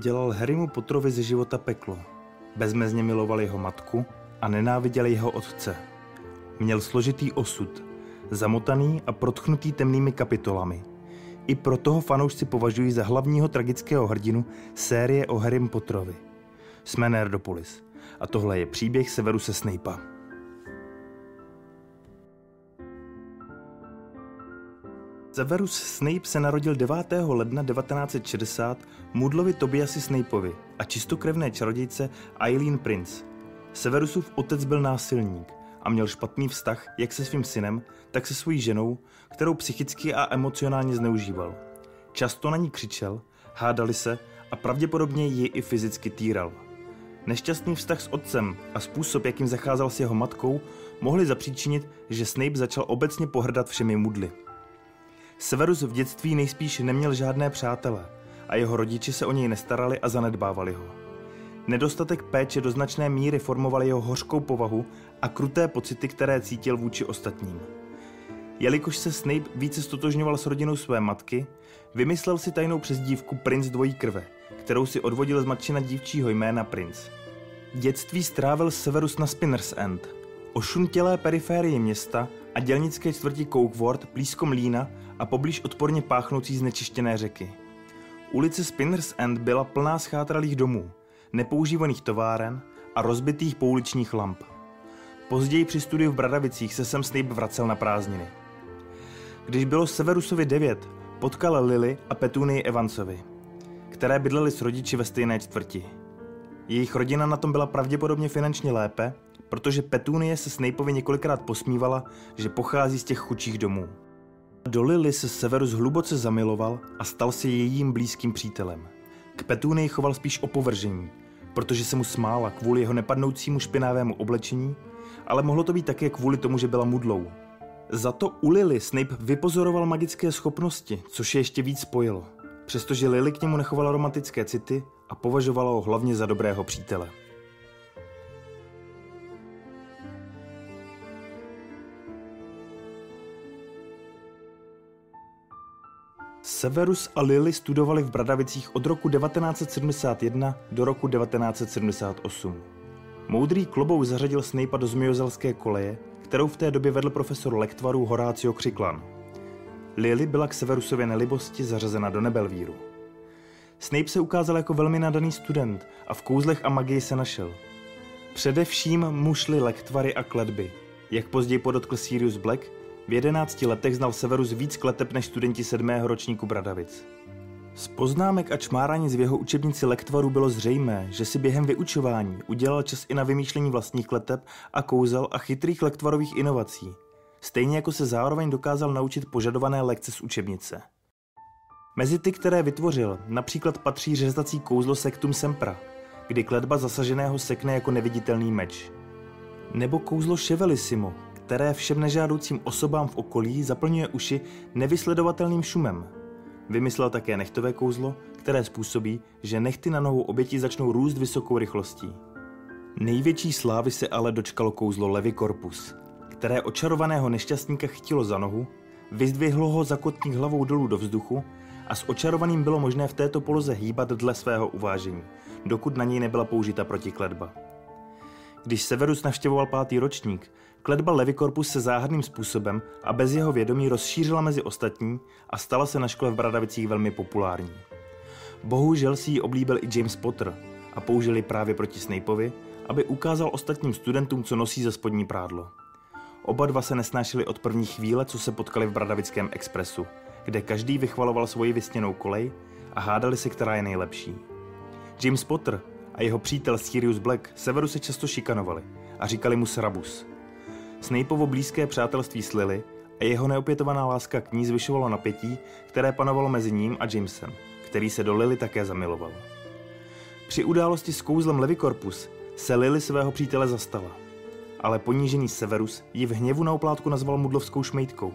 Dělal Harrymu Potterovi ze života peklo. Bezmezně miloval jeho matku a nenáviděl jeho otce. Měl složitý osud, zamotaný a protchnutý temnými kapitolami. I proto ho fanoušci považují za hlavního tragického hrdinu série o Harrym Potterovi. Jsme Nerdopolis a tohle je příběh Severuse Snape'a. Severus Snape se narodil 9. ledna 1960 Mudlovi Tobiasi Snapeovi a čistokrevné čarodějce Eileen Prince. Severusův otec byl násilník a měl špatný vztah jak se svým synem, tak se svojí ženou, kterou psychicky a emocionálně zneužíval. Často na ní křičel, hádali se a pravděpodobně ji i fyzicky týral. Nešťastný vztah s otcem a způsob, jakým zacházel s jeho matkou, mohli zapříčinit, že Snape začal obecně pohrdat všemi mudly. Severus v dětství nejspíš neměl žádné přátele a jeho rodiči se o něj nestarali a zanedbávali ho. Nedostatek péče do značné míry formoval jeho hořkou povahu a kruté pocity, které cítil vůči ostatním. Jelikož se Snape více stotožňoval s rodinou své matky, vymyslel si tajnou přezdívku Prince dvojí krve, kterou si odvodil z matčina dívčího jména Prince. Dětství strávil Severus na Spinners End, ošuntělé periférie města a dělnické čtvrti Cokeworth blízko mlína a poblíž odporně páchnoucí znečištěné řeky. Ulice Spinners End byla plná schátralých domů, nepoužívaných továren a rozbitých pouličních lamp. Později při studiu v Bradavicích se sem Snape vracel na prázdniny. Když bylo Severusovi 9, potkal Lily a Petunii Evansovi, které bydlely s rodiči ve stejné čtvrti. Jejich rodina na tom byla pravděpodobně finančně lépe, protože Petunie se Snapeovi několikrát posmívala, že pochází z těch chudších domů. Do Lily se Severus hluboce zamiloval a stal se jejím blízkým přítelem. K Petunii choval spíš opovržení, protože se mu smála kvůli jeho nepadnoucímu špinavému oblečení, ale mohlo to být také kvůli tomu, že byla mudlou. Za to u Lily Snape vypozoroval magické schopnosti, což je ještě víc spojilo, přestože Lily k němu nechovala romantické city a považovala ho hlavně za dobrého přítele. Severus a Lily studovali v Bradavicích od roku 1971 do roku 1978. Moudrý klobou zařadil Snape'a do zmiozelské koleje, kterou v té době vedl profesor lektvarů Horácio Křiklan. Lily byla k Severusově nelibosti zařazena do Nebelvíru. Snape se ukázal jako velmi nadaný student a v kouzlech a magii se našel. Především mu šly lektvary a kletby. Jak později podotkl Sirius Black, v jedenácti letech znal Severus víc kleteb než studenti sedmého ročníku Bradavic. Z poznámek a čmárání z jeho učebnici lektvaru bylo zřejmé, že si během vyučování udělal čas i na vymýšlení vlastních kleteb a kouzel a chytrých lektvarových inovací. Stejně jako se zároveň dokázal naučit požadované lekce z učebnice. Mezi ty, které vytvořil, například patří řezací kouzlo Sectum Sempra, kdy kletba zasaženého sekne jako neviditelný meč. Nebo kouzlo Chevelissimo, které všem nežádoucím osobám v okolí zaplňuje uši nevysledovatelným šumem. Vymyslel také nechtové kouzlo, které způsobí, že nechty na nohou oběti začnou růst vysokou rychlostí. Největší slávy se ale dočkalo kouzlo Levy Corpus, které očarovaného nešťastníka chytilo za nohu, vyzdvihlo ho zakotník hlavou dolů do vzduchu a s očarovaným bylo možné v této poloze hýbat dle svého uvážení, dokud na něj nebyla použita protikledba. Když Severus navštěvoval pátý ročník, kletba Levikorpus se záhadným způsobem a bez jeho vědomí rozšířila mezi ostatní a stala se na škole v Bradavicích velmi populární. Bohužel si ji oblíbil i James Potter a použili právě proti Snapeovi, aby ukázal ostatním studentům, co nosí za spodní prádlo. Oba dva se nesnášeli od první chvíle, co se potkali v Bradavickém expresu, kde každý vychvaloval svoji vysněnou kolej a hádali si, která je nejlepší. James Potter a jeho přítel Sirius Black Severu se často šikanovali a říkali mu Srabus. Snapeovo blízké přátelství s Lily a jeho neopětovaná láska k ní zvyšovalo napětí, které panovalo mezi ním a Jamesem, který se do Lily také zamiloval. Při události s kouzlem Levicorpus se Lily svého přítele zastala, ale ponížený Severus ji v hněvu na oplátku nazval mudlovskou šmejtkou.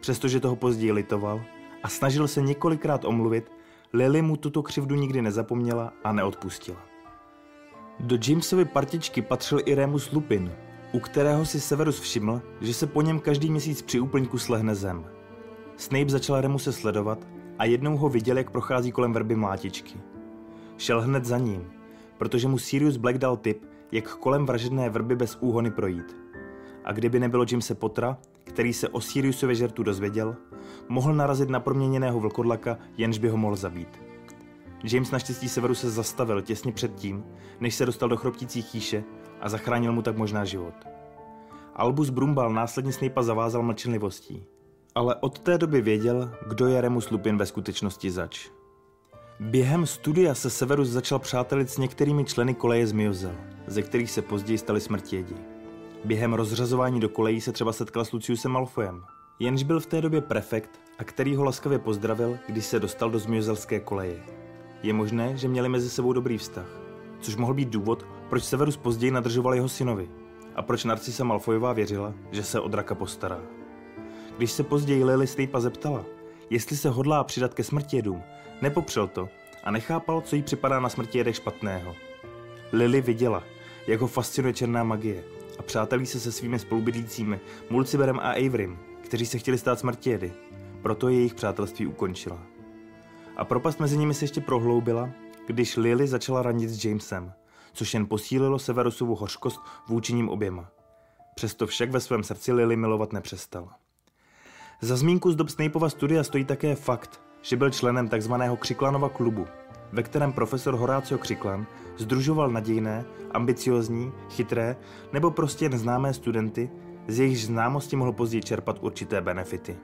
Přestože toho později litoval a snažil se několikrát omluvit, Lily mu tuto křivdu nikdy nezapomněla a neodpustila. Do Jamesovy partičky patřil i Remus Lupin, u kterého si Severus všiml, že se po něm každý měsíc při úplňku slehne zem. Snape začal Remuse sledovat a jednou ho viděl, jak prochází kolem verby mlátičky. šel hned za ním, protože mu Sirius Black dal tip, jak kolem vražedné vrby bez úhony projít. A kdyby nebylo Jamese Pottera, který se o Siriusově žertu dozvěděl, mohl narazit na proměněného vlkodlaka, jenž by ho mohl zabít. James naštěstí Severu se zastavil těsně před tím, než se dostal do chroptící chýše a zachránil mu tak možná život. Albus Brumbal následně Snape'a zavázal mlčenlivostí, ale od té doby věděl, kdo je Remus Lupin ve skutečnosti zač. Během studia se Severus začal přátelit s některými členy koleje z Miozel, ze kterých se později stali smrtědi. Během rozřazování do kolejí se třeba setkal s Luciusem Malfoyem, jenž byl v té době prefekt a který ho laskavě pozdravil, když se dostal do zmiozelské koleje. Je možné, že měli mezi sebou dobrý vztah, což mohl být důvod, proč Severus později nadržoval jeho synovi a proč Narcisa Malfoyová věřila, že se o draka postará. Když se později Lily Snape'a zeptala, jestli se hodlá přidat ke smrtědům, nepopřel to a nechápal, co jí připadá na smrtědech špatného. Lily viděla, jak ho fascinuje černá magie a přátelí se se svými spolubydlícími Mulciberem a Averym, kteří se chtěli stát smrtědy, proto jejich přátelství ukončila. A propast mezi nimi se ještě prohloubila, když Lily začala ranit s Jamesem, což jen posílilo Severusovu hořkost vůči ním oběma. Přesto však ve svém srdci Lily milovat nepřestal. Za zmínku z dob Snapeova studia stojí také fakt, že byl členem tzv. Křiklanova klubu, ve kterém profesor Horácio Křiklan združoval nadějné, ambiciozní, chytré nebo prostě neznámé studenty, z jejichž známosti mohl později čerpat určité benefity.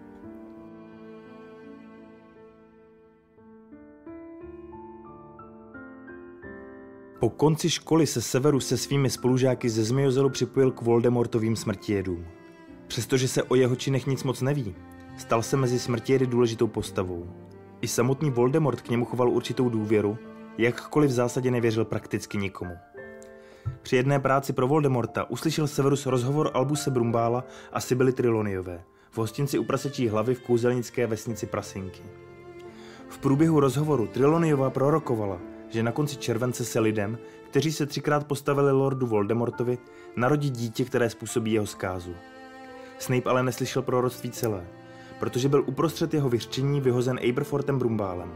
Po konci školy se Severus se svými spolužáky ze Zmiozelu připojil k Voldemortovým smrtijedům. Přestože se o jeho činech nic moc neví, stal se mezi smrtijedy důležitou postavou. I samotný Voldemort k němu choval určitou důvěru, jakkoliv v zásadě nevěřil prakticky nikomu. Při jedné práci pro Voldemorta uslyšel Severus rozhovor Albuse Brumbála a Sibily Triloniové v hostinci u prasečí hlavy v kouzelnické vesnici Prasinky. V průběhu rozhovoru Triloniová prorokovala, že na konci července se lidem, kteří se třikrát postavili Lordu Voldemortovi, narodí dítě, které způsobí jeho zkázu. Snape ale neslyšel proroctví celé, protože byl uprostřed jeho vyřčení vyhozen Aberfortem Brumbálem.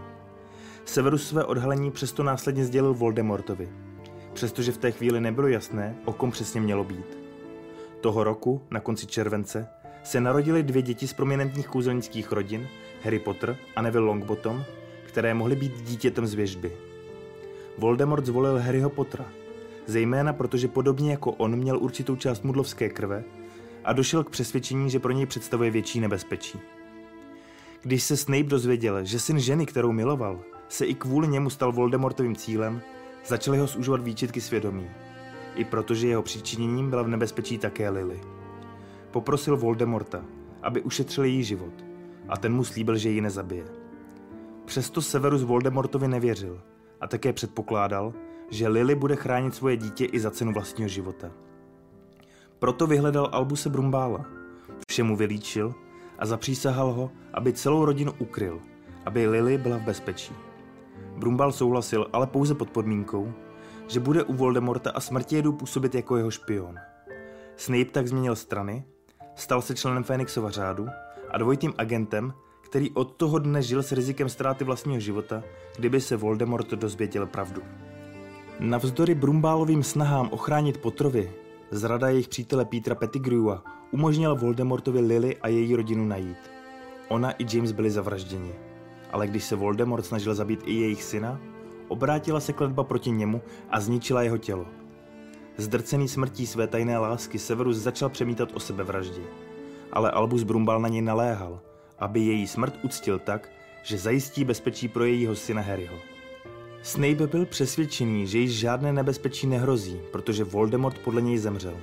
Severus své odhalení přesto následně sdělil Voldemortovi, přestože v té chvíli nebylo jasné, o kom přesně mělo být. Toho roku, na konci července, se narodily dvě děti z prominentních kouzelnických rodin, Harry Potter a Neville Longbottom, které mohly být dítětem z věžby. Voldemort zvolil Harryho Pottera, zejména protože podobně jako on měl určitou část mudlovské krve a došel k přesvědčení, že pro něj představuje větší nebezpečí. Když se Snape dozvěděl, že syn ženy, kterou miloval, se i kvůli němu stal Voldemortovým cílem, začaly ho zúžovat výčitky svědomí. I protože jeho příčiněním byla v nebezpečí také Lily. Poprosil Voldemorta, aby ušetřil její život a ten mu slíbil, že ji nezabije. Přesto Severus Voldemortovi nevěřil a také předpokládal, že Lily bude chránit svoje dítě i za cenu vlastního života. Proto vyhledal Albuse Brumbála, všemu vylíčil a zapřísahal ho, aby celou rodinu ukryl, aby Lily byla v bezpečí. Brumbal souhlasil, ale pouze pod podmínkou, že bude u Voldemorta a smrtějedu působit jako jeho špion. Snape tak změnil strany, stal se členem Fénixova řádu a dvojitým agentem, který od toho dne žil s rizikem ztráty vlastního života, kdyby se Voldemort dozvěděl pravdu. Navzdory Brumbálovým snahám ochránit Potrovi, zrada jejich přítele Petra Pettigrewa umožnila Voldemortovi Lily a její rodinu najít. Ona i James byli zavražděni. Ale když se Voldemort snažil zabít i jejich syna, obrátila se kletba proti němu a zničila jeho tělo. Zdrcený smrtí své tajné lásky Severus začal přemítat o sebevraždě. Ale Albus Brumbal na něj naléhal, aby její smrt uctil tak, že zajistí bezpečí pro jejího syna Harryho. Snape byl přesvědčený, že již žádné nebezpečí nehrozí, protože Voldemort podle něj zemřel.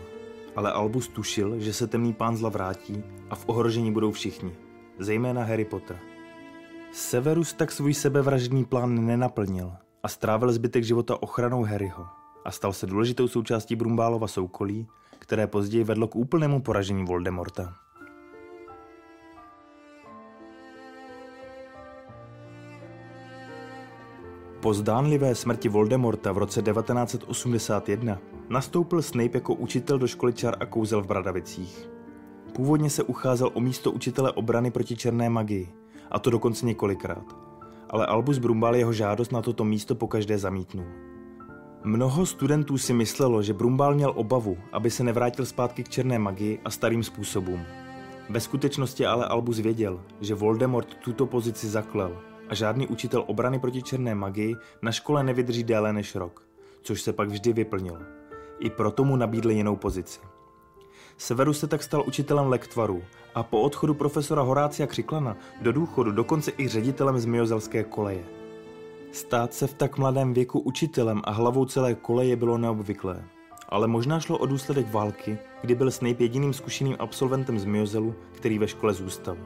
Ale Albus tušil, že se temný pán zla vrátí a v ohrožení budou všichni, zejména Harry Potter. Severus tak svůj sebevražedný plán nenaplnil a strávil zbytek života ochranou Harryho a stal se důležitou součástí Brumbálova soukolí, které později vedlo k úplnému poražení Voldemorta. Po zdánlivé smrti Voldemorta v roce 1981 nastoupil Snape jako učitel do školy čar a kouzel v Bradavicích. Původně se ucházel o místo učitele obrany proti černé magii, a to dokonce několikrát. ale Albus Brumbal jeho žádost na toto místo pokaždé zamítnul. Mnoho studentů si myslelo, že Brumbal měl obavu, aby se nevrátil zpátky k černé magii a starým způsobům. Ve skutečnosti ale Albus věděl, že Voldemort tuto pozici zaklel a žádný učitel obrany proti černé magii na škole nevydrží déle než rok, což se pak vždy vyplnilo. I proto mu nabídli jinou pozici. Severus se tak stal učitelem lektvarů a po odchodu profesora Horácia Křiklana do důchodu dokonce i ředitelem zmiozelské koleje. Stát se v tak mladém věku učitelem a hlavou celé koleje bylo neobvyklé. Ale možná šlo o důsledek války, kdy byl Snape jediným zkušeným absolventem z Miozelu, který ve škole zůstal.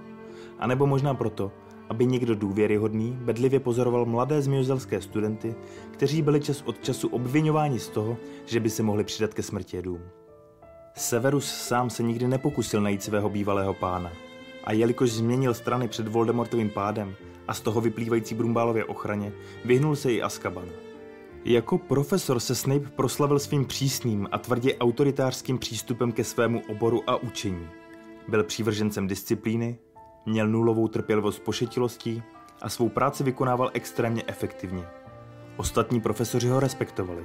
A nebo možná proto, aby někdo důvěryhodný bedlivě pozoroval mladé zmiozelské studenty, kteří byli čas od času obvinováni z toho, že by se mohli přidat ke smrti jedům. Severus sám se nikdy nepokusil najít svého bývalého pána. A jelikož změnil strany před Voldemortovým pádem a z toho vyplývající Brumbálově ochraně, vyhnul se i Azkaban. Jako profesor se Snape proslavil svým přísným a tvrdě autoritářským přístupem ke svému oboru a učení. Byl přívržencem disciplíny, měl nulovou trpělivost pošetilostí a svou práci vykonával extrémně efektivně. Ostatní profesoři ho respektovali.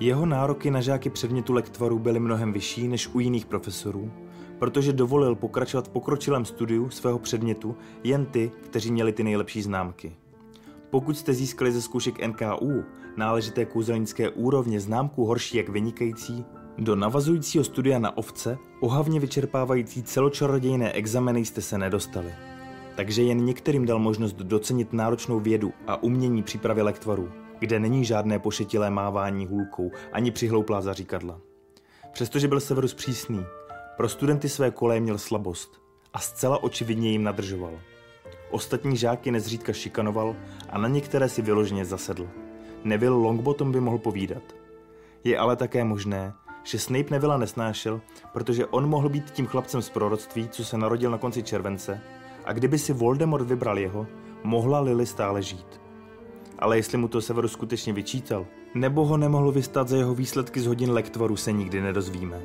Jeho nároky na žáky předmětu lektvaru byly mnohem vyšší než u jiných profesorů, protože dovolil pokračovat v pokročilém studiu svého předmětu jen ty, kteří měli ty nejlepší známky. Pokud jste získali ze zkoušek NKU náležité kouzelnické úrovně známku horší jak vynikající, do navazujícího studia na ovce, ohavně vyčerpávající celočarodějné exameny jste se nedostali. Takže jen některým dal možnost docenit náročnou vědu a umění přípravy lektvarů, kde není žádné pošetilé mávání hůlkou ani přihlouplá zaříkadla. Přestože byl Severus přísný, pro studenty své koleje měl slabost a zcela očividně jim nadržoval. Ostatní žáky nezřídka šikanoval a na některé si vyloženě zasedl. Neville Longbottom by mohl povídat. Je ale také možné, že Snape Nevilla nesnášel, protože on mohl být tím chlapcem z proroctví, co se narodil na konci července, a kdyby si Voldemort vybral jeho, mohla Lily stále žít. Ale jestli mu to Severus skutečně vyčítal, nebo ho nemohl vystát za jeho výsledky z hodin lektvaru, se nikdy nedozvíme.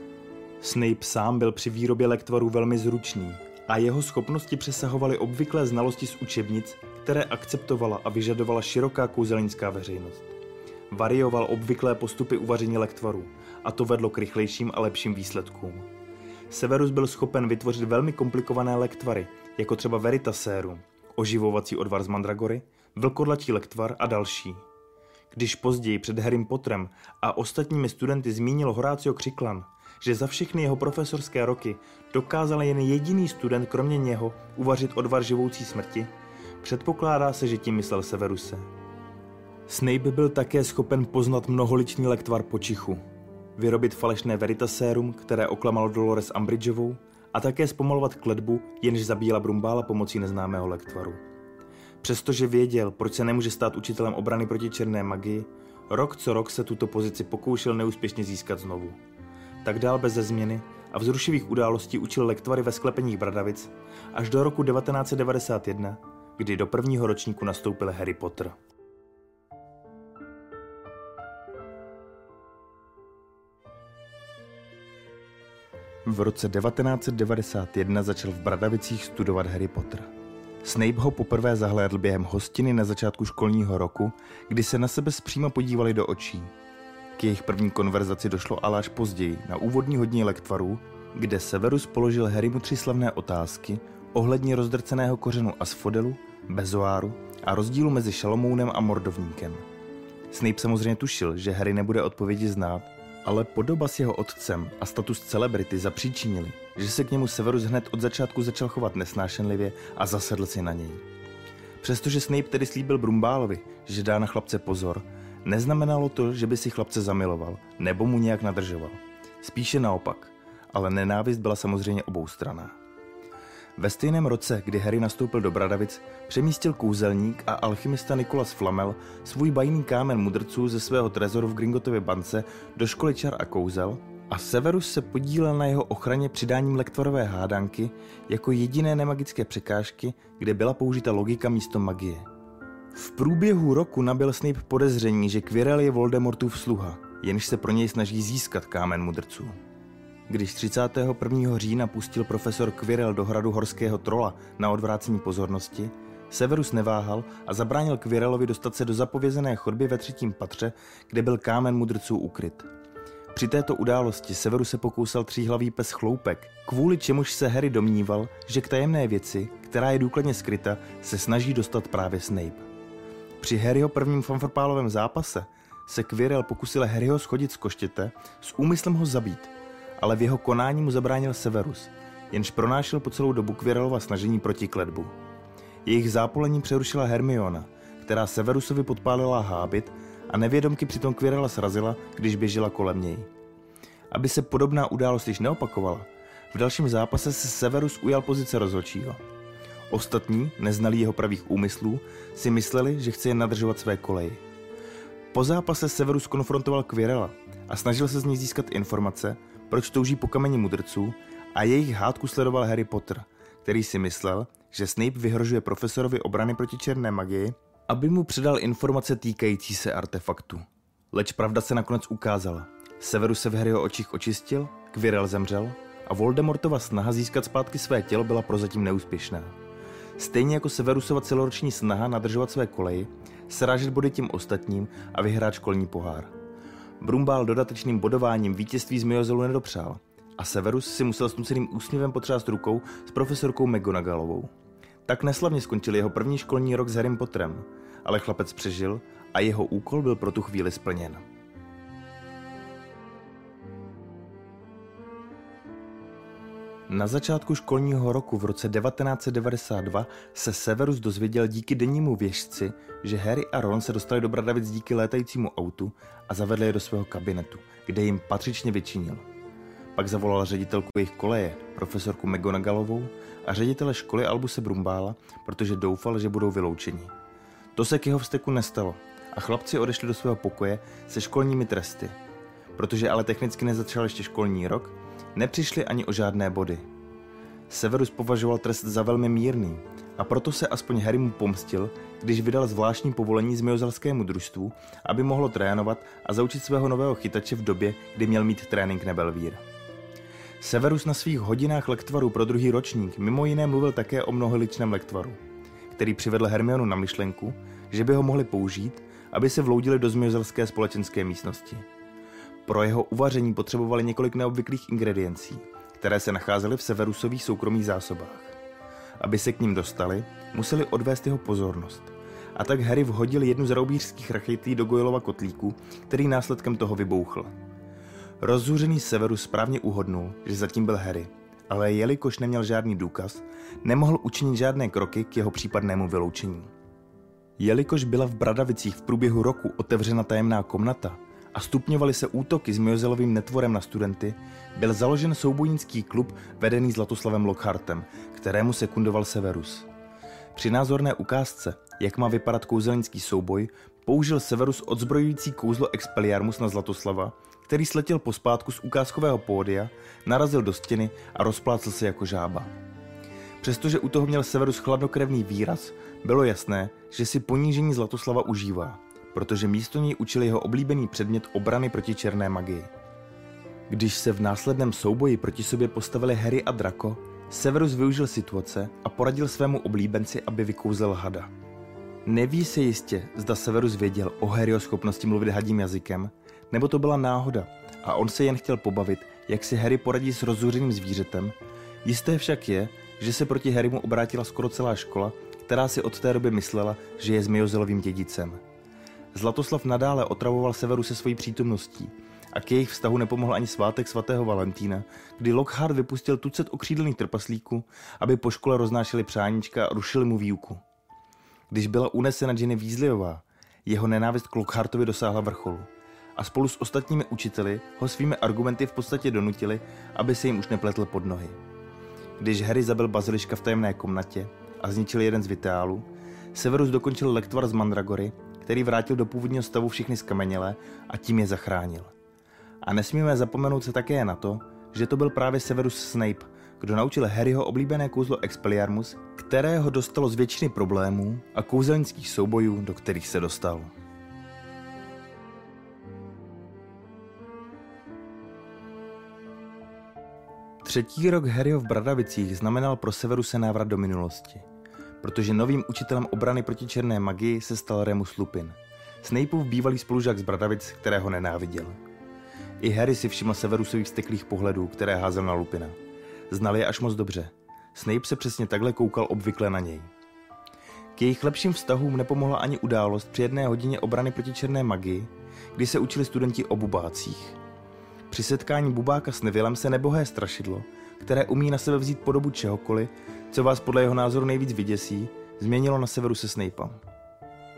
Snape sám byl při výrobě lektvarů velmi zručný a jeho schopnosti přesahovaly obvyklé znalosti z učebnic, které akceptovala a vyžadovala široká kouzelnická veřejnost. Varioval obvyklé postupy uvaření lektvarů a to vedlo k rychlejším a lepším výsledkům. Severus byl schopen vytvořit velmi komplikované lektvary, jako třeba Veritaserum, oživovací odvar z mandragory, vlkodlatí lektvar a další. Když později před Harrym Potterem a ostatními studenty zmínil Horácio Křiklan, že za všechny jeho profesorské roky dokázal jen jediný student kromě něho uvařit odvar živoucí smrti, předpokládá se, že tím myslel Severuse. Snape byl také schopen poznat mnoholičný lektvar počichu, vyrobit falešné veritasérum, které oklamalo Dolores Umbridgeovou, a také zpomalovat kledbu, jenž zabíjela Brumbála pomocí neznámého lektvaru. Přestože věděl, proč se nemůže stát učitelem obrany proti černé magii, rok co rok se tuto pozici pokoušel neúspěšně získat znovu. Tak dál bez změny a vzrušivých událostí učil lektvary ve sklepeních Bradavic až do roku 1991, kdy do prvního ročníku nastoupil Harry Potter. V roce 1991 začal v Bradavicích studovat Harry Potter. Snape ho poprvé zahlédl během hostiny na začátku školního roku, kdy se na sebe zpříma podívali do očí. K jejich první konverzaci došlo ale až později, na úvodní hodině lektvarů, kde Severus položil Harrymu tři slavné otázky ohledně rozdrceného kořenu Asfodelu, Bezoáru a rozdílu mezi Šalomounem a Mordovníkem. Snape samozřejmě tušil, že Harry nebude odpovědi znát ale podoba s jeho otcem a status celebrity zapříčinili, že se k němu Severus hned od začátku začal chovat nesnášenlivě a zasedl si na něj. Přestože Snape tedy slíbil Brumbálovi, že dá na chlapce pozor, neznamenalo to, že by si chlapce zamiloval nebo mu nějak nadržoval. Spíše naopak, ale nenávist byla samozřejmě oboustraná. Ve stejném roce, kdy Harry nastoupil do Bradavic, přemístil kouzelník a alchymista Nikolas Flamel svůj bajný kámen mudrců ze svého trezoru v Gringotově bance do školy čar a kouzel a Severus se podílel na jeho ochraně přidáním lektvorové hádanky jako jediné nemagické překážky, kde byla použita logika místo magie. V průběhu roku nabil Snape podezření, že Quirrell je Voldemortův sluha, jenž se pro něj snaží získat kámen mudrců. Když 31. října pustil profesor Quirrell do hradu horského trola na odvrácení pozornosti, Severus neváhal a zabránil Quirrellovi dostat se do zapovězené chodby ve třetím patře, kde byl kámen mudrců ukryt. Při této události Severus se pokousal tříhlavý pes chloupek, kvůli čemuž se Harry domníval, že k tajemné věci, která je důkladně skryta, se snaží dostat právě Snape. Při Harryho prvním fanfrpálovém zápase se Quirrell pokusil Harryho schodit z koštěte s úmyslem ho zabít, ale v jeho konání mu zabránil Severus, jenž pronášel po celou dobu Quirrellova snažení proti kledbu. Jejich zápolení přerušila Hermiona, která Severusovi podpálila hábit a nevědomky přitom Quirrella srazila, když běžela kolem něj. Aby se podobná událost již neopakovala, v dalším zápase se Severus ujal pozice rozhodčího. Ostatní, neznalí jeho pravých úmyslů, si mysleli, že chce jen nadržovat své koleji. Po zápase Severus konfrontoval Quirrella a snažil se z něj získat informace, proč touží po kameni mudrců a jejich hádku sledoval Harry Potter, který si myslel, že Snape vyhrožuje profesorovi obrany proti černé magii, aby mu předal informace týkající se artefaktu. Leč pravda se nakonec ukázala. Severus se v Harryho očích očistil, Quirrell zemřel a Voldemortova snaha získat zpátky své tělo byla prozatím neúspěšná. Stejně jako Severusova celoroční snaha nadržovat své koleji, srážet body tím ostatním a vyhrát školní pohár. Brumbál dodatečným bodováním vítězství z Miozelu nedopřál a Severus si musel s nuceným úsměvem potřást rukou s profesorkou McGonagallovou. Tak neslavně skončil jeho první školní rok s Harrym Potterem, ale chlapec přežil a jeho úkol byl pro tu chvíli splněn. Na začátku školního roku v roce 1992 se Severus dozvěděl díky dennímu věžci, že Harry a Ron se dostali do Bradavic díky létajícímu autu a zavedli je do svého kabinetu, kde jim patřičně vyčinil. Pak zavolal ředitelku jejich koleje, profesorku McGonagallovou a ředitele školy Albuse Brumbála, protože doufal, že budou vyloučeni. To se k jeho vzteku nestalo a chlapci odešli do svého pokoje se školními tresty. Protože ale technicky nezačal ještě školní rok, nepřišli ani o žádné body. Severus považoval trest za velmi mírný a proto se aspoň Harry mu pomstil, když vydal zvláštní povolení z miozelskému družstvu, aby mohlo trénovat a zaučit svého nového chytače v době, kdy měl mít trénink Nebelvír. Severus na svých hodinách lektvaru pro druhý ročník mimo jiné mluvil také o mnoholičném lektvaru, který přivedl Hermionu na myšlenku, že by ho mohli použít, aby se vloudili do zmiozelské společenské místnosti. Pro jeho uvaření potřebovali několik neobvyklých ingrediencí, které se nacházely v Severusových soukromých zásobách. Aby se k ním dostali, museli odvést jeho pozornost. A tak Harry vhodil jednu z roubířských rachejtlí do Goylova kotlíku, který následkem toho vybouchl. Rozzuřený Severus správně uhodnul, že zatím byl Harry, ale jelikož neměl žádný důkaz, nemohl učinit žádné kroky k jeho případnému vyloučení. Jelikož byla v Bradavicích v průběhu roku otevřena tajemná komnata a stupňovaly se útoky s Miozelovým netvorem na studenty, byl založen soubojnický klub vedený Zlatoslavem Lockhartem, kterému sekundoval Severus. Při názorné ukázce, jak má vypadat kouzelnický souboj, použil Severus odzbrojující kouzlo Expelliarmus na Zlatoslava, který sletěl pospátku z ukázkového pódia, narazil do stěny a rozplácel se jako žába. Přestože u toho měl Severus chladnokrevný výraz, bylo jasné, že si ponížení Zlatoslava užívá, protože místo něj učil jeho oblíbený předmět obrany proti černé magii. Když se v následném souboji proti sobě postavili Harry a Draco, Severus využil situace a poradil svému oblíbenci, aby vykouzel hada. Neví se jistě, zda Severus věděl o Harryho schopnosti mluvit hadím jazykem, nebo to byla náhoda a on se jen chtěl pobavit, jak si Harry poradí s rozzuřeným zvířetem. Jisté však je, že se proti Harrymu obrátila skoro celá škola, která si od té doby myslela, že je zmiozelovým dědicem. Zlatoslav nadále otravoval Severu se svojí přítomností a k jejich vztahu nepomohl ani svátek svatého Valentína, kdy Lockhart vypustil tucet okřídlených trpaslíků, aby po škole roznášeli přáníčka a rušili mu výuku. Když byla unesena Jenny Weasleyová, jeho nenávist k Lockhartovi dosáhla vrcholu a spolu s ostatními učiteli ho svými argumenty v podstatě donutili, aby se jim už nepletl pod nohy. Když Harry zabil baziliška v tajemné komnatě a zničil jeden z vitálů, Severus dokončil lektvar z Mandragory, který vrátil do původního stavu všechny skamenělé a tím je zachránil. A nesmíme zapomenout se také na to, že to byl právě Severus Snape, kdo naučil Harryho oblíbené kouzlo Expelliarmus, které ho dostalo z většiny problémů a kouzelnických soubojů, do kterých se dostal. Třetí rok Harryho v Bradavicích znamenal pro Severuse návrat do minulosti. Protože novým učitelem obrany proti černé magii se stal Remus Lupin, Snapeův bývalý spolužák z Bradavic, kterého nenáviděl. I Harry si všiml Severusových steklých pohledů, které házel na Lupina. Znal je až moc dobře. Snape se přesně takhle koukal obvykle na něj. K jejich lepším vztahům nepomohla ani událost při jedné hodině obrany proti černé magii, kdy se učili studenti o bubácích. Při setkání bubáka s Nevillem se nebohé strašidlo, které umí na sebe vzít podobu čehokoliv, co vás podle jeho názoru nejvíc vyděsí, změnilo na severu se Snapeem.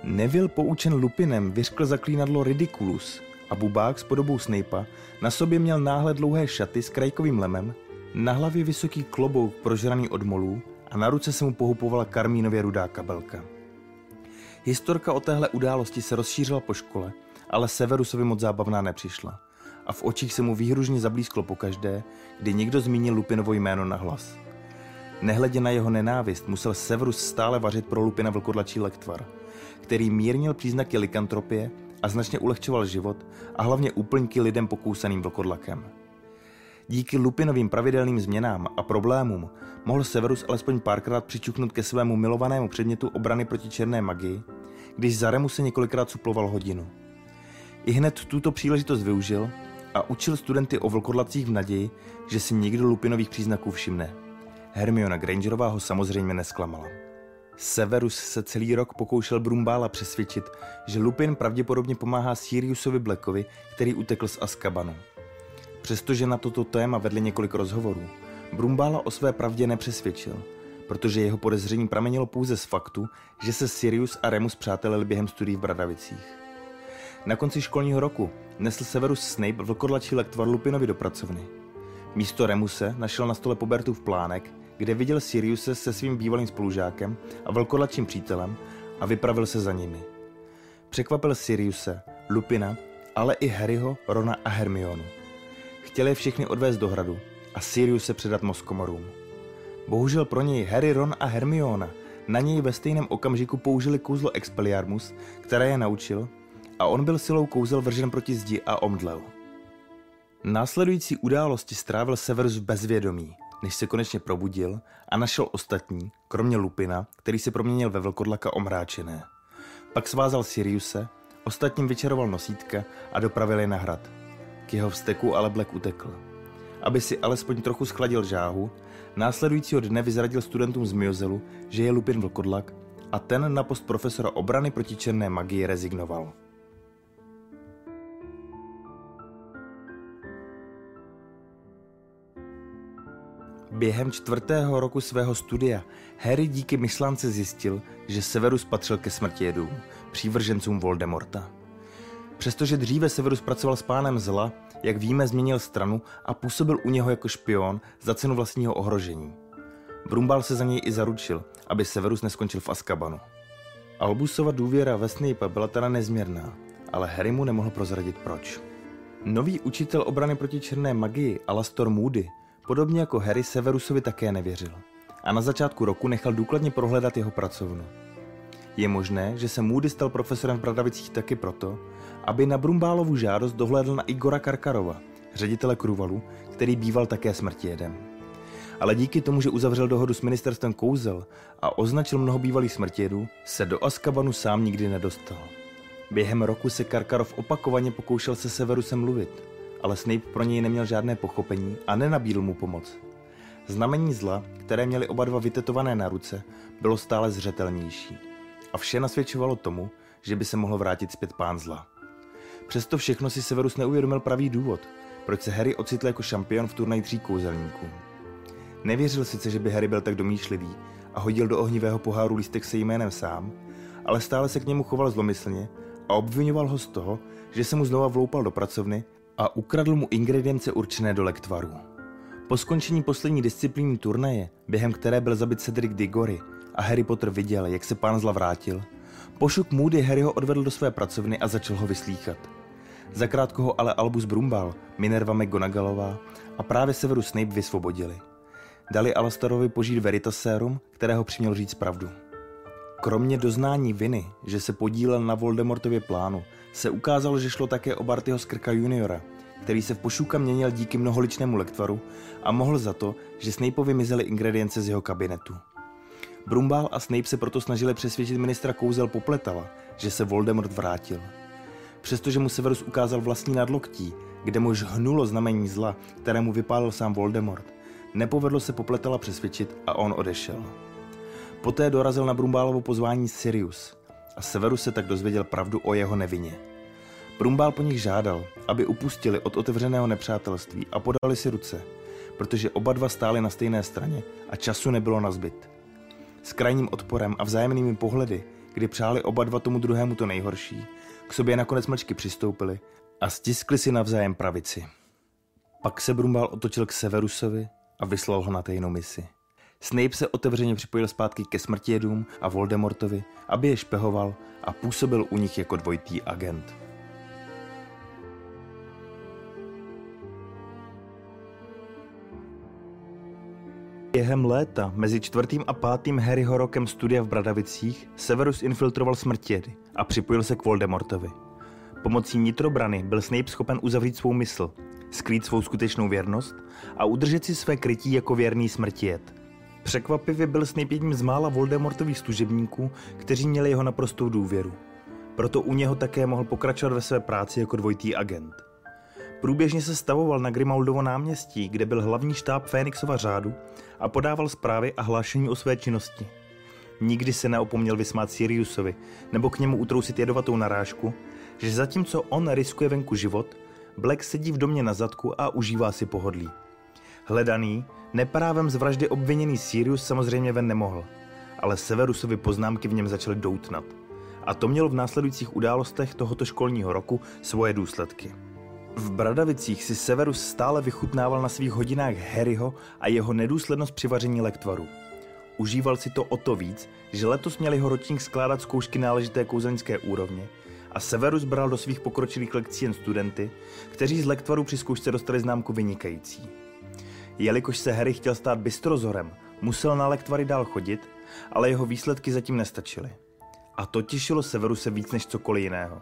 Neville poučen Lupinem vyřkl zaklínadlo Ridiculus a bubák s podobou Snape'a na sobě měl náhle dlouhé šaty s krajkovým lemem, na hlavě vysoký klobouk prožraný od molů a na ruce se mu pohupovala karmínově rudá kabelka. Historka o téhle události se rozšířila po škole, ale Severusovi moc zábavná nepřišla a v očích se mu výhružně zablízklo pokaždé, kdy někdo zmínil Lupinovo jméno na hlas. Nehledě na jeho nenávist musel Severus stále vařit pro Lupina vlkodlačí lektvar, který mírnil příznaky likantropie a značně ulehčoval život a hlavně úplňky lidem pokousaným vlkodlakem. Díky Lupinovým pravidelným změnám a problémům mohl Severus alespoň párkrát přičuknout ke svému milovanému předmětu obrany proti černé magii, když za Remu se několikrát suploval hodinu. I hned tuto příležitost využil a učil studenty o vlkodlacích v naději, že si někdo Lupinových příznaků všimne. Hermiona Grangerová ho samozřejmě nesklamala. Severus se celý rok pokoušel Brumbála přesvědčit, že Lupin pravděpodobně pomáhá Siriusovi Blackovi, který utekl z Azkabanu. Přestože na toto téma vedli několik rozhovorů, Brumbála o své pravdě nepřesvědčil, protože jeho podezření pramenilo pouze z faktu, že se Sirius a Remus přátelili během studií v Bradavicích. Na konci školního roku nesl Severus Snape vlkodlačí lektvar Lupinovi do pracovny. Místo Remuse našel na stole Pobertův plánek, kde viděl Siriuse se svým bývalým spolužákem a velkoladčím přítelem a vypravil se za nimi. Překvapil Siriuse, Lupina, ale i Harryho, Rona a Hermionu. Chtěli je všechny odvést do hradu a Sirius se předat Moskomorům. Bohužel pro něj Harry, Ron a Hermiona na něj ve stejném okamžiku použili kouzlo Expelliarmus, které je naučil, a on byl silou kouzel vržen proti zdi a omdlel. Následující události strávil Severus v bezvědomí, než se konečně probudil a našel ostatní, kromě Lupina, který se proměnil ve vlkodlaka omráčené. Pak svázal Siriuse, ostatním vyčaroval nosítka a dopravil je na hrad. K jeho vzteku ale Black utekl. Aby si alespoň trochu schladil žáhu, následujícího dne vyzradil studentům z Miozelu, že je Lupin vlkodlak a ten na post profesora obrany proti černé magii rezignoval. Během čtvrtého roku svého studia Harry díky myšlance zjistil, že Severus patřil ke smrtědům, přívržencům Voldemorta. Přestože dříve Severus pracoval s pánem zla, jak víme, změnil stranu a působil u něho jako špion za cenu vlastního ohrožení. Brumbal se za něj i zaručil, aby Severus neskončil v Azkabanu. Albusova důvěra ve Snape byla teda nezměrná, ale Harry mu nemohl prozradit proč. Nový učitel obrany proti černé magii, Alastor Moody, Podobně jako Harry Severusovi také nevěřil a na začátku roku nechal důkladně prohledat jeho pracovnu. Je možné, že se Moody stal profesorem v Bradavicích taky proto, aby na Brumbálovu žádost dohlédl na Igora Karkarova, ředitele Kruvalu, který býval také smrtijedem. Ale díky tomu, že uzavřel dohodu s ministerstvem kouzel a označil mnoho bývalých smrtijedů, se do Askabanu sám nikdy nedostal. Během roku se Karkarov opakovaně pokoušel se Severusem mluvit, ale Snape pro něj neměl žádné pochopení a nenabídl mu pomoc. Znamení zla, které měli oba dva vytetované na ruce, bylo stále zřetelnější. A vše nasvědčovalo tomu, že by se mohl vrátit zpět pán zla. Přesto všechno si Severus neuvědomil pravý důvod, proč se Harry ocitl jako šampion v turnaji tří kouzelníků. Nevěřil sice, že by Harry byl tak domýšlivý a hodil do ohnivého poháru lístek se jménem sám, ale stále se k němu choval zlomyslně a obvinoval ho z toho, že se mu znova vloupal do pracovny a ukradl mu ingredience určené do lektvaru. Po skončení poslední disciplíny turnaje, během které byl zabit Cedric Diggory a Harry Potter viděl, jak se pán zla vrátil, pošuk Moody Harryho odvedl do své pracovny a začal ho vyslíchat. Zakrátko ho ale Albus Brumbal, Minerva McGonagallová a právě Severus Snape vysvobodili. Dali Alastorovi požít Veritas Serum, kterého přiměl říct pravdu. Kromě doznání viny, že se podílel na Voldemortově plánu, se ukázalo, že šlo také o Bartyho Skrka juniora, který se v pošůka měnil díky mnoholičnému lektvaru a mohl za to, že Snapeovi mizely ingredience z jeho kabinetu. Brumbál a Snape se proto snažili přesvědčit ministra kouzel Popletala, že se Voldemort vrátil. Přestože mu Severus ukázal vlastní nadloktí, kde mu hnulo znamení zla, kterému vypálil sám Voldemort, nepovedlo se Popletala přesvědčit a on odešel. Poté dorazil na Brumbálovo pozvání Sirius a Severus se tak dozvěděl pravdu o jeho nevině. Brumbál po nich žádal, aby upustili od otevřeného nepřátelství a podali si ruce, protože oba dva stáli na stejné straně a času nebylo na zbyt. S krajním odporem a vzájemnými pohledy, kdy přáli oba dva tomu druhému to nejhorší, k sobě nakonec mlčky přistoupili a stiskli si navzájem pravici. Pak se Brumbál otočil k Severusovi a vyslal ho na tajnou misi. Snape se otevřeně připojil zpátky ke smrtijedům a Voldemortovi, aby je špehoval a působil u nich jako dvojitý agent. Během léta mezi čtvrtým a pátým Harryho rokem studia v Bradavicích Severus infiltroval smrtědy a připojil se k Voldemortovi. Pomocí nitrobrany byl Snape schopen uzavřít svou mysl, skrýt svou skutečnou věrnost a udržet si své krytí jako věrný smrtijet. Překvapivě byl Snape jedním z mála Voldemortových služebníků, kteří měli jeho naprostou důvěru. Proto u něho také mohl pokračovat ve své práci jako dvojitý agent. Průběžně se stavoval na Grimaldovo náměstí, kde byl hlavní štáb Fénixova řádu a podával zprávy a hlášení o své činnosti. Nikdy se neopomněl vysmát Siriusovi nebo k němu utrousit jedovatou narážku, že zatímco on riskuje venku život, Black sedí v domě na zadku a užívá si pohodlí. Hledaný, neprávem z vraždy obviněný Sirius samozřejmě ven nemohl, ale Severusovi poznámky v něm začaly doutnat. A to mělo v následujících událostech tohoto školního roku svoje důsledky. V Bradavicích si Severus stále vychutnával na svých hodinách Harryho a jeho nedůslednost při vaření lektvaru. Užíval si to o to víc, že letos měl jeho ročník skládat zkoušky náležité kouzelnické úrovně a Severus bral do svých pokročilých lekcí jen studenty, kteří z lektvaru při zkoušce dostali známku vynikající. Jelikož se Harry chtěl stát bystrozorem, musel na lektvary dál chodit, ale jeho výsledky zatím nestačily. A to těšilo Severuse víc než cokoliv jiného.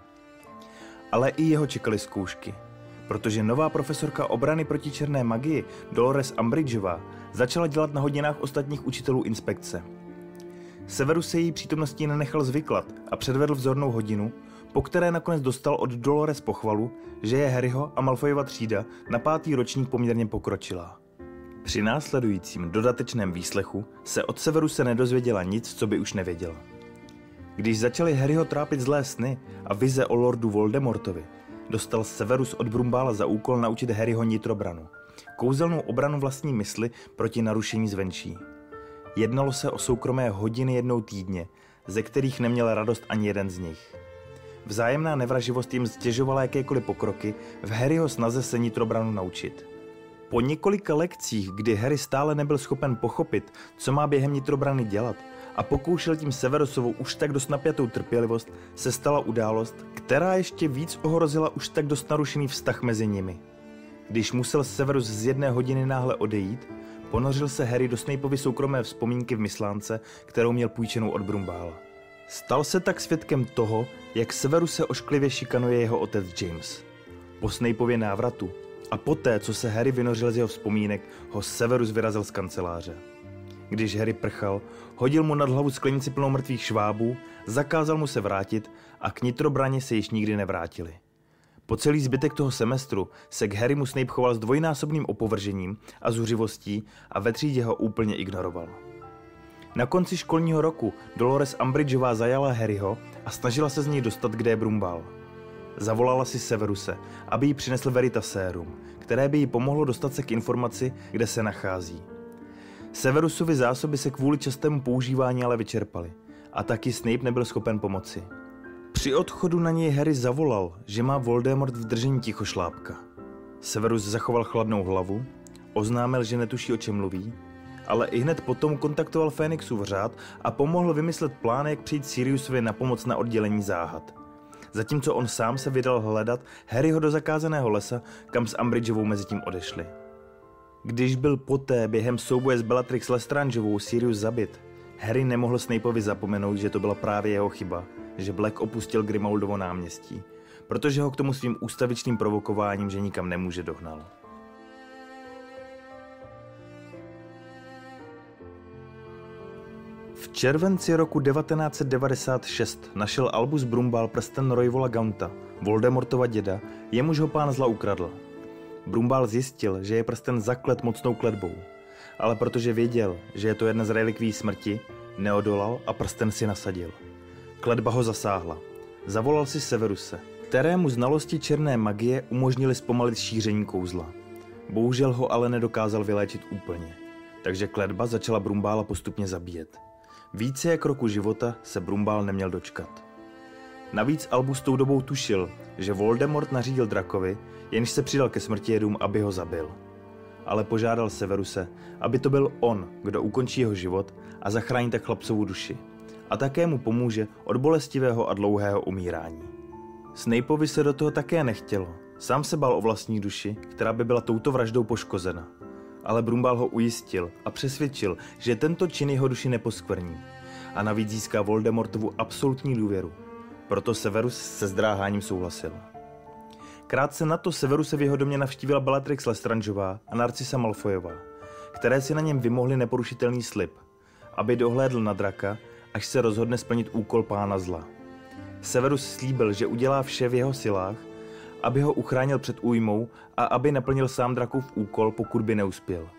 Ale i jeho čekaly zkoušky – protože nová profesorka obrany proti černé magii Dolores Umbridgeová začala dělat na hodinách ostatních učitelů inspekce. Severus se její přítomností nenechal zvyklat a předvedl vzornou hodinu, po které nakonec dostal od Dolores pochvalu, že je Harryho a Malfoyova třída na pátý ročník poměrně pokročilá. Při následujícím dodatečném výslechu se od Severuse nedozvěděla nic, co by už nevěděla. Když začali Harryho trápit zlé sny a vize o lordu Voldemortovi, dostal Severus od Brumbála za úkol naučit Harryho nitrobranu, kouzelnou obranu vlastní mysli proti narušení zvenčí. Jednalo se o soukromé hodiny jednou týdně, ze kterých neměl radost ani jeden z nich. Vzájemná nevraživost jim stěžovala jakékoliv pokroky v Harryho snaze se nitrobranu naučit. Po několika lekcích, kdy Harry stále nebyl schopen pochopit, co má během nitrobrany dělat, a pokoušel tím Severusovou už tak dost napjatou trpělivost, se stala událost, která ještě víc ohrozila už tak dost narušený vztah mezi nimi. Když musel Severus z jedné hodiny náhle odejít, ponořil se Harry do Snapeovy soukromé vzpomínky v myslánce, kterou měl půjčenou od Brumbála. Stal se tak svědkem toho, jak Severus se ošklivě šikanuje jeho otec James. Po Snapeově návratu a poté, co se Harry vynořil z jeho vzpomínek, ho Severus vyrazil z kanceláře. Když Harry prchal, hodil mu nad hlavu sklenici plnou mrtvých švábů, zakázal mu se vrátit a k nitrobraně se již nikdy nevrátili. Po celý zbytek toho semestru se k Harrymu Snape choval s dvojnásobným opovržením a zuřivostí a ve třídě ho úplně ignoroval. Na konci školního roku Dolores Umbridgeová zajala Harryho a snažila se z něj dostat, kde je Brumbal. Zavolala si Severuse, aby jí přinesl Veritaserum, které by jí pomohlo dostat se k informaci, kde se nachází. Severusovy zásoby se kvůli častému používání ale vyčerpaly a taky Snape nebyl schopen pomoci. Při odchodu na něj Harry zavolal, že má Voldemort v držení tichošlápka. Severus zachoval chladnou hlavu, oznámil, že netuší o čem mluví, ale i hned potom kontaktoval Fénixův řád a pomohl vymyslet plán, jak přijít Siriusovi na pomoc na oddělení záhad. Zatímco on sám se vydal hledat Harryho do zakázaného lesa, kam s Umbridgeovou mezi tím odešli. Když byl poté během souboje s Bellatrix Lestrangeovou Sirius zabit, Harry nemohl Snapeovi zapomenout, že to byla právě jeho chyba, že Black opustil Grimaldovo náměstí, protože ho k tomu svým ústavičným provokováním, že nikam nemůže dohnal. V červenci roku 1996 našel Albus Brumbal prsten Royvola Gaunta, Voldemortova děda, jemuž ho pán zla ukradl. Brumbal zjistil, že je prsten zaklet mocnou kletbou, ale protože věděl, že je to jedna z relikví smrti, neodolal a prsten si nasadil. Kletba ho zasáhla. Zavolal si Severuse, kterému znalosti černé magie umožnili zpomalit šíření kouzla. Bohužel ho ale nedokázal vyléčit úplně, takže kletba začala Brumbála postupně zabíjet. Více jak roku života se Brumbál neměl dočkat. Navíc Albus tou dobou tušil, že Voldemort nařídil drakovi, jenž se přidal ke smrti jedům, aby ho zabil. Ale požádal Severuse, aby to byl on, kdo ukončí jeho život a zachrání tak chlapcovu duši. A také mu pomůže od bolestivého a dlouhého umírání. Snapeovi se do toho také nechtělo. Sám se bál o vlastní duši, která by byla touto vraždou poškozena. Ale Brumbal ho ujistil a přesvědčil, že tento čin jeho duši neposkvrní. A navíc získá Voldemortovu absolutní důvěru. Proto Severus se zdráháním souhlasil. Krátce na to Severus se v jeho domě navštívila Bellatrix Lestrangeová a Narcisa Malfoyová, které si na něm vymohli neporušitelný slib, aby dohlédl na draka, až se rozhodne splnit úkol pána zla. Severus slíbil, že udělá vše v jeho silách, aby ho uchránil před újmou a aby naplnil sám Drakův úkol, pokud by neuspěl.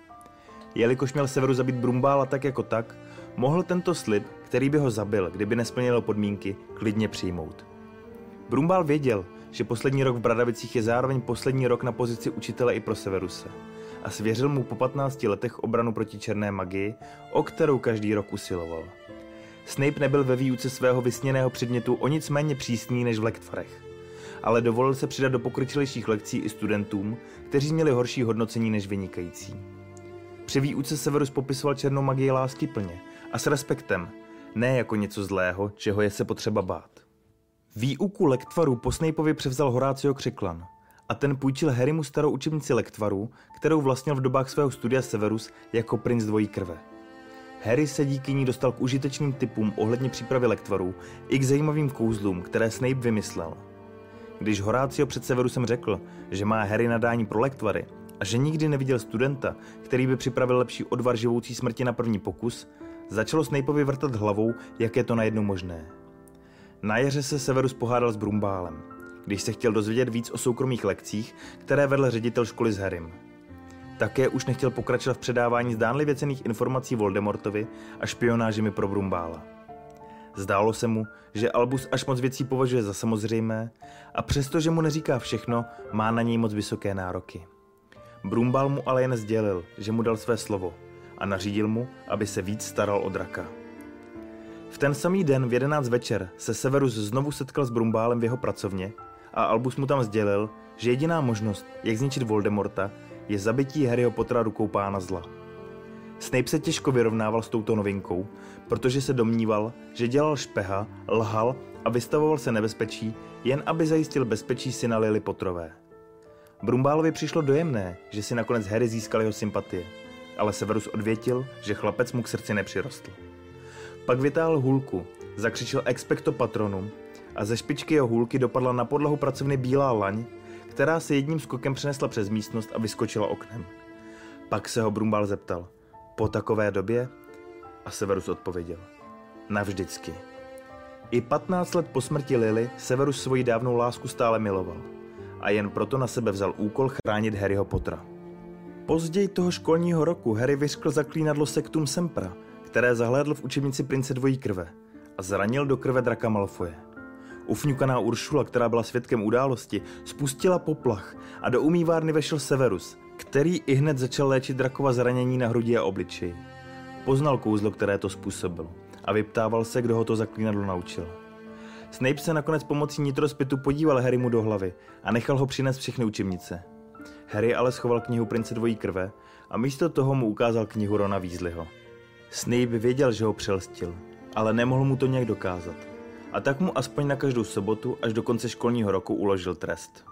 Jelikož měl Severu zabít Brumbála tak jako tak, mohl tento slib, který by ho zabil, kdyby nesplnil podmínky, klidně přijmout. Brumbál věděl, že poslední rok v Bradavicích je zároveň poslední rok na pozici učitele i pro Severuse a svěřil mu po 15 letech obranu proti černé magii, o kterou každý rok usiloval. Snape nebyl ve výuce svého vysněného předmětu o nic méně přísný než v lektvarech, ale dovolil se přidat do pokročilejších lekcí i studentům, kteří měli horší hodnocení než vynikající. Při výuce Severus popisoval černou magii lásky plně a s respektem, ne jako něco zlého, čeho je se potřeba bát. Výuku lektvaru po Snapeovi převzal Horácio Křiklan a ten půjčil Harrymu starou učebnici lektvaru, kterou vlastnil v dobách svého studia Severus jako princ dvojí krve. Harry se díky ní dostal k užitečným typům ohledně přípravy lektvarů i k zajímavým kouzlům, které Snape vymyslel. Když Horácio před Severusem řekl, že má Harry nadání pro lektvary a že nikdy neviděl studenta, který by připravil lepší odvar živoucí smrti na první pokus, začalo Snapeovi vrtat hlavou, jak je to najednou možné. Na jaře se Severus pohádal s Brumbálem, když se chtěl dozvědět víc o soukromých lekcích, které vedl ředitel školy s Harrym. Také už nechtěl pokračovat v předávání zdánlivě cených informací Voldemortovi a špionážemi pro Brumbála. Zdálo se mu, že Albus až moc věcí považuje za samozřejmé a přestože mu neříká všechno, má na něj moc vysoké nároky. Brumbal mu ale jen sdělil, že mu dal své slovo a nařídil mu, aby se víc staral o draka. V ten samý den v 11 večer se Severus znovu setkal s Brumbálem v jeho pracovně a Albus mu tam sdělil, že jediná možnost, jak zničit Voldemorta, je zabití Harryho Pottera rukou pána zla. Snape se těžko vyrovnával s touto novinkou, protože se domníval, že dělal špeha, lhal a vystavoval se nebezpečí, jen aby zajistil bezpečí syna Lily Potrové. Brumbálovi přišlo dojemné, že si nakonec Harry získal jeho sympatie, ale Severus odvětil, že chlapec mu k srdci nepřirostl. Pak vytáhl hůlku, zakřičel expecto patronum a ze špičky jeho hůlky dopadla na podlahu pracovny bílá laň, která se jedním skokem přenesla přes místnost a vyskočila oknem. Pak se ho Brumbal zeptal, po takové době? A Severus odpověděl, navždycky. I 15 let po smrti Lily Severus svoji dávnou lásku stále miloval a jen proto na sebe vzal úkol chránit Harryho Pottera. Později toho školního roku Harry vyřkl zaklínadlo Sektum Sempra, které zahlédl v učebnici prince dvojí krve a zranil do krve draka Malfoje. Ufňukaná Uršula, která byla svědkem události, spustila poplach a do umývárny vešel Severus, který i hned začal léčit drakova zranění na hrudi a obličeji. Poznal kouzlo, které to způsobil a vyptával se, kdo ho to zaklínadlo naučil. Snape se nakonec pomocí nitrospitu podíval Harrymu do hlavy a nechal ho přinést všechny učebnice. Harry ale schoval knihu Prince dvojí krve a místo toho mu ukázal knihu Rona Weasleyho. Snape věděl, že ho přelstil, ale nemohl mu to nějak dokázat. A tak mu aspoň na každou sobotu až do konce školního roku uložil trest.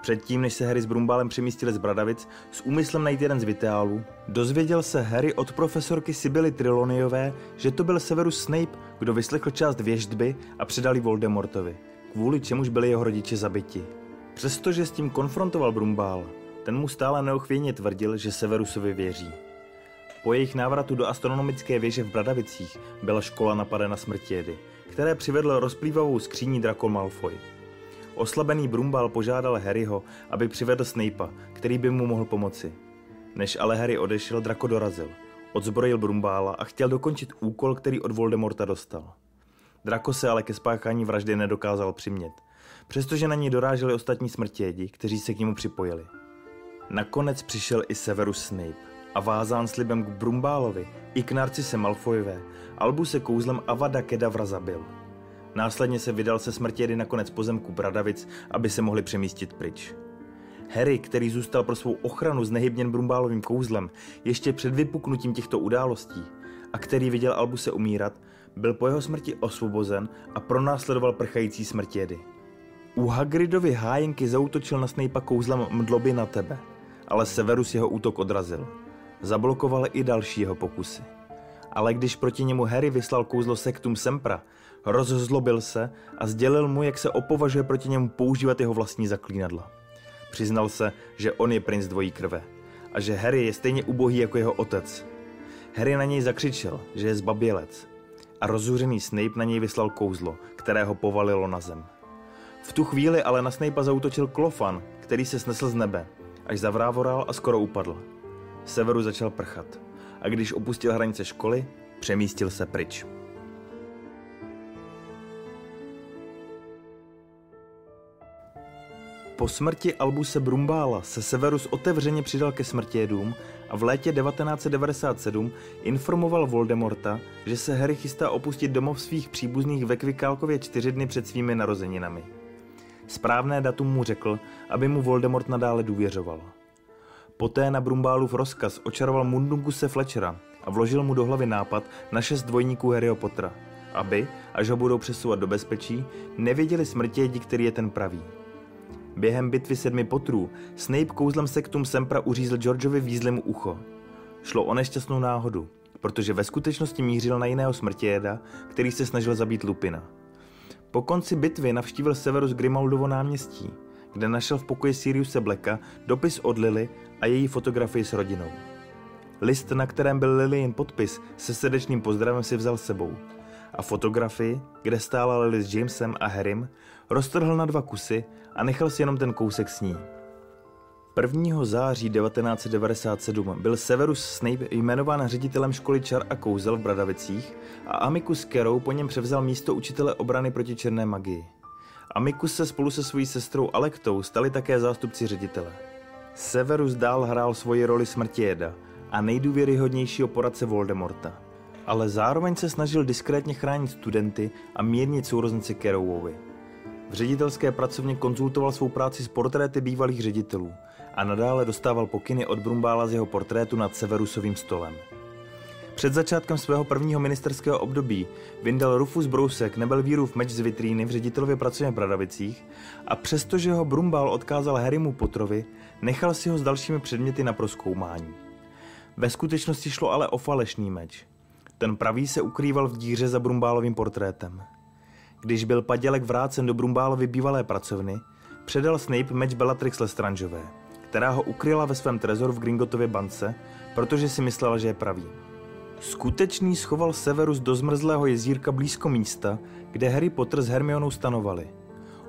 Předtím, než se Harry s Brumbálem přemístili z Bradavic s úmyslem najít jeden z Vitálů, dozvěděl se Harry od profesorky Sibily Triloniové, že to byl Severus Snape, kdo vyslechl část věždby a předal ji Voldemortovi, kvůli čemuž byli jeho rodiče zabiti. Přestože s tím konfrontoval Brumbál, ten mu stále neochvějně tvrdil, že Severusovi věří. Po jejich návratu do astronomické věže v Bradavicích byla škola napadena smrtědy, které přivedl rozplývavou skříní Draco Malfoy. Oslabený Brumbal požádal Harryho, aby přivedl Snape'a, který by mu mohl pomoci. Než ale Harry odešel, Draco dorazil. Odzbrojil Brumbála a chtěl dokončit úkol, který od Voldemorta dostal. Draco se ale ke spáchání vraždy nedokázal přimět, přestože na něj doráželi ostatní smrtědi, kteří se k němu připojili. Nakonec přišel i Severus Snape a vázán slibem k Brumbálovi i k Narcise Malfoyové, Albu se kouzlem Avada Kedavra zabil. Následně se vydal se smrtědy nakonec pozemku Bradavic, aby se mohli přemístit pryč. Harry, který zůstal pro svou ochranu znehybněn Brumbálovým kouzlem ještě před vypuknutím těchto událostí a který viděl Albuse umírat, byl po jeho smrti osvobozen a pronásledoval prchající smrtědy. U Hagridovy hájenky zautočil na Snape'a kouzlem mdloby na tebe, ale Severus jeho útok odrazil. Zablokoval i další jeho pokusy. Ale když proti němu Harry vyslal kouzlo Sectum Sempra, rozzlobil se a sdělil mu, jak se opovažuje proti němu používat jeho vlastní zaklínadla. Přiznal se, že on je princ dvojí krve a že Harry je stejně ubohý jako jeho otec. Harry na něj zakřičel, že je zbabělec a rozzuřený Snape na něj vyslal kouzlo, které ho povalilo na zem. V tu chvíli ale na Snape'a zautočil Klofan, který se snesl z nebe, až zavrávoral a skoro upadl. Severu začal prchat a když opustil hranice školy, přemístil se pryč. Po smrti Albuse Brumbála se Severus otevřeně přidal ke smrtědům a v létě 1997 informoval Voldemorta, že se Harry chystá opustit domov svých příbuzných ve Kvikálkově čtyři dny před svými narozeninami. Správné datum mu řekl, aby mu Voldemort nadále důvěřoval. Poté na Brumbálův rozkaz očaroval Mundunguse Fletchera a vložil mu do hlavy nápad na šest dvojníků Harryho Pottera, aby, až ho budou přesouvat do bezpečí, nevěděli smrtědi, který je ten pravý. Během bitvy sedmi potrů Snape kouzlem sektum Sempra uřízl Georgeovi výzlemu ucho. Šlo o nešťastnou náhodu, protože ve skutečnosti mířil na jiného smrtějeda, který se snažil zabít Lupina. Po konci bitvy navštívil Severus Grimaldovo náměstí, kde našel v pokoji Siriuse Blacka dopis od Lily a její fotografii s rodinou. List, na kterém byl Lilyin podpis se srdečným pozdravem si vzal sebou a fotografii, kde stála Lily s Jamesem a Harrym, roztrhl na dva kusy a nechal si jenom ten kousek s ní. 1. září 1997 byl Severus Snape jmenován ředitelem školy čar a kouzel v Bradavicích a Amicus Carrow po něm převzal místo učitele obrany proti černé magii. Amicus se spolu se svojí sestrou Alektou stali také zástupci ředitele. Severus dál hrál svoji roli smrtějeda a nejdůvěryhodnějšího poradce Voldemorta. Ale zároveň se snažil diskrétně chránit studenty a mírnit sourozence Carrowovi. V ředitelské pracovně konzultoval svou práci s portréty bývalých ředitelů a nadále dostával pokyny od Brumbála z jeho portrétu nad Severusovým stolem. Před začátkem svého prvního ministerského období vyndal Rufus Brousek Nebelvírův meč z vitríny v ředitelově pracovně v Bradavicích a přestože ho Brumbál odkázal Harrymu Potrovi, nechal si ho s dalšími předměty na proskoumání. Ve skutečnosti šlo ale o falešný meč. Ten pravý se ukrýval v díře za Brumbálovým portrétem. Když byl padělek vrácen do Brumbálovy bývalé pracovny, předal Snape meč Bellatrix Lestrangeové, která ho ukryla ve svém trezoru v Gringotově bance, protože si myslela, že je pravý. Skutečný schoval Severus do zmrzlého jezírka blízko místa, kde Harry Potter s Hermionou stanovali.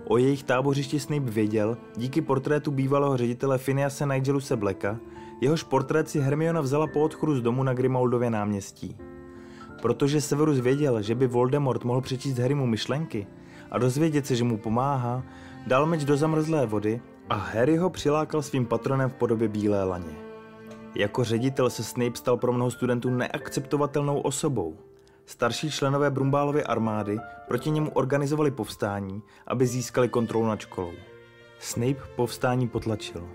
O jejich tábořišti Snape věděl díky portrétu bývalého ředitele Phinease Nigeluse Blacka, jehož portrét si Hermiona vzala po odchodu z domu na Grimaldově náměstí. Protože Severus věděl, že by Voldemort mohl přečíst Harrymu myšlenky a dozvědět se, že mu pomáhá, dal meč do zamrzlé vody a Harry ho přilákal svým patronem v podobě bílé laně. Jako ředitel se Snape stal pro mnoho studentů neakceptovatelnou osobou. Starší členové Brumbálovy armády proti němu organizovali povstání, aby získali kontrolu nad školou. Snape povstání potlačil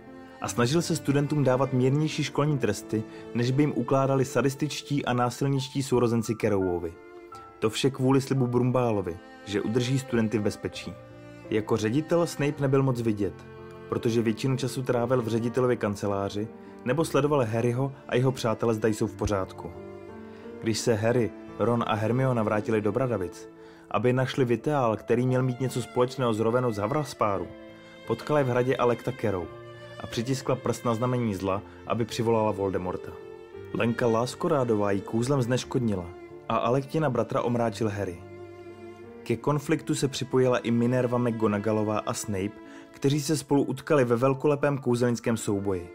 a snažil se studentům dávat mírnější školní tresty, než by jim ukládali sadističtí a násilničtí sourozenci Kerouovi. To vše kvůli slibu Brumbálovi, že udrží studenty v bezpečí. Jako ředitel Snape nebyl moc vidět, protože většinu času trávil v ředitelově kanceláři nebo sledoval Harryho a jeho přátele zda jsou v pořádku. Když se Harry, Ron a Hermiona vrátili do Bradavic, aby našli Viteál, který měl mít něco společného s Rovenou z Havraspáru, potkali v hradě Alekta Kerou a přitiskla prst na znamení zla, aby přivolala Voldemorta. Lenka Láskorádová jí kůzlem zneškodnila a Alektina bratra omráčil Harry. Ke konfliktu se připojila i Minerva McGonagallová a Snape, kteří se spolu utkali ve velkolepém kouzelnickém souboji.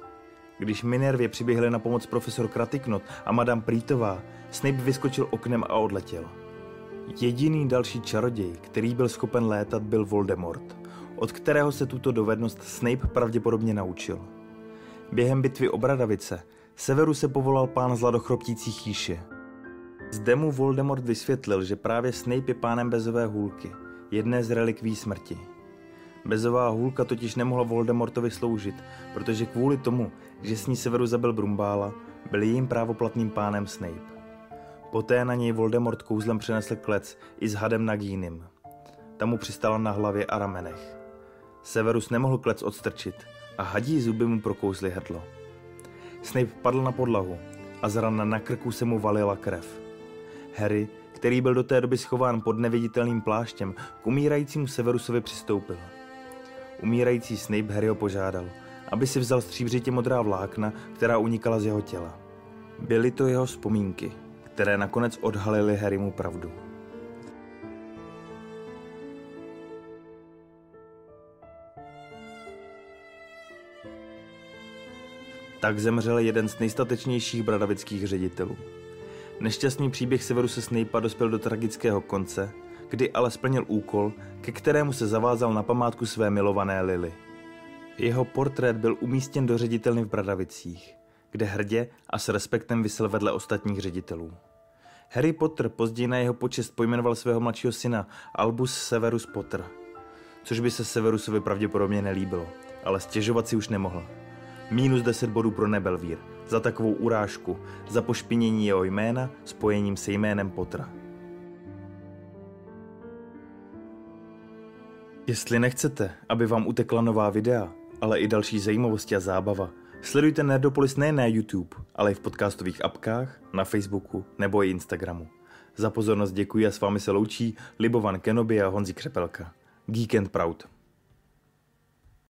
Když Minervě přiběhli na pomoc profesor Kratiknot a Madame Prítová, Snape vyskočil oknem a odletěl. Jediný další čaroděj, který byl schopen létat, byl Voldemort, od kterého se tuto dovednost Snape pravděpodobně naučil. Během bitvy o Bradavice Severu se povolal pán zladochroptící chýše. Zde mu Voldemort vysvětlil, že právě Snape je pánem bezové hůlky, jedné z relikví smrti. Bezová hůlka totiž nemohla Voldemortovi sloužit, protože kvůli tomu, že s ní Severu zabil Brumbála, byl jejím právoplatným pánem Snape. Poté na něj Voldemort kouzlem přenesl klec i s hadem Nagínem. Tam mu přistala na hlavě a ramenech. Severus nemohl klec odstrčit a hadí zuby mu prokouzly hrdlo. Snape padl na podlahu a z rana na krku se mu valila krev. Harry, který byl do té doby schován pod neviditelným pláštěm, k umírajícímu Severusovi přistoupil. Umírající Snape Harryho požádal, aby si vzal stříbřitě modrá vlákna, která unikala z jeho těla. Byly to jeho vzpomínky, které nakonec odhalily Harrymu pravdu. Tak zemřel jeden z nejstatečnějších bradavických ředitelů. Nešťastný příběh Severuse Snape'a dospěl do tragického konce, kdy ale splnil úkol, ke kterému se zavázal na památku své milované Lily. Jeho portrét byl umístěn do ředitelny v Bradavicích, kde hrdě a s respektem vysel vedle ostatních ředitelů. Harry Potter později na jeho počest pojmenoval svého mladšího syna Albus Severus Potter, což by se Severusovi pravděpodobně nelíbilo, ale stěžovat si už nemohl. Minus 10 bodů pro Nebelvír za takovou urážku, za pošpinění jeho jména spojením se jménem Pottera. Jestli nechcete, aby vám utekla nová videa, ale i další zajímavosti a zábava, sledujte Nerdopolis nejen na YouTube, ale i v podcastových apkách, na Facebooku nebo i Instagramu. Za pozornost děkuji a s vámi se loučí Libovan Kenobi a Honzi Křepelka. Geek and Proud.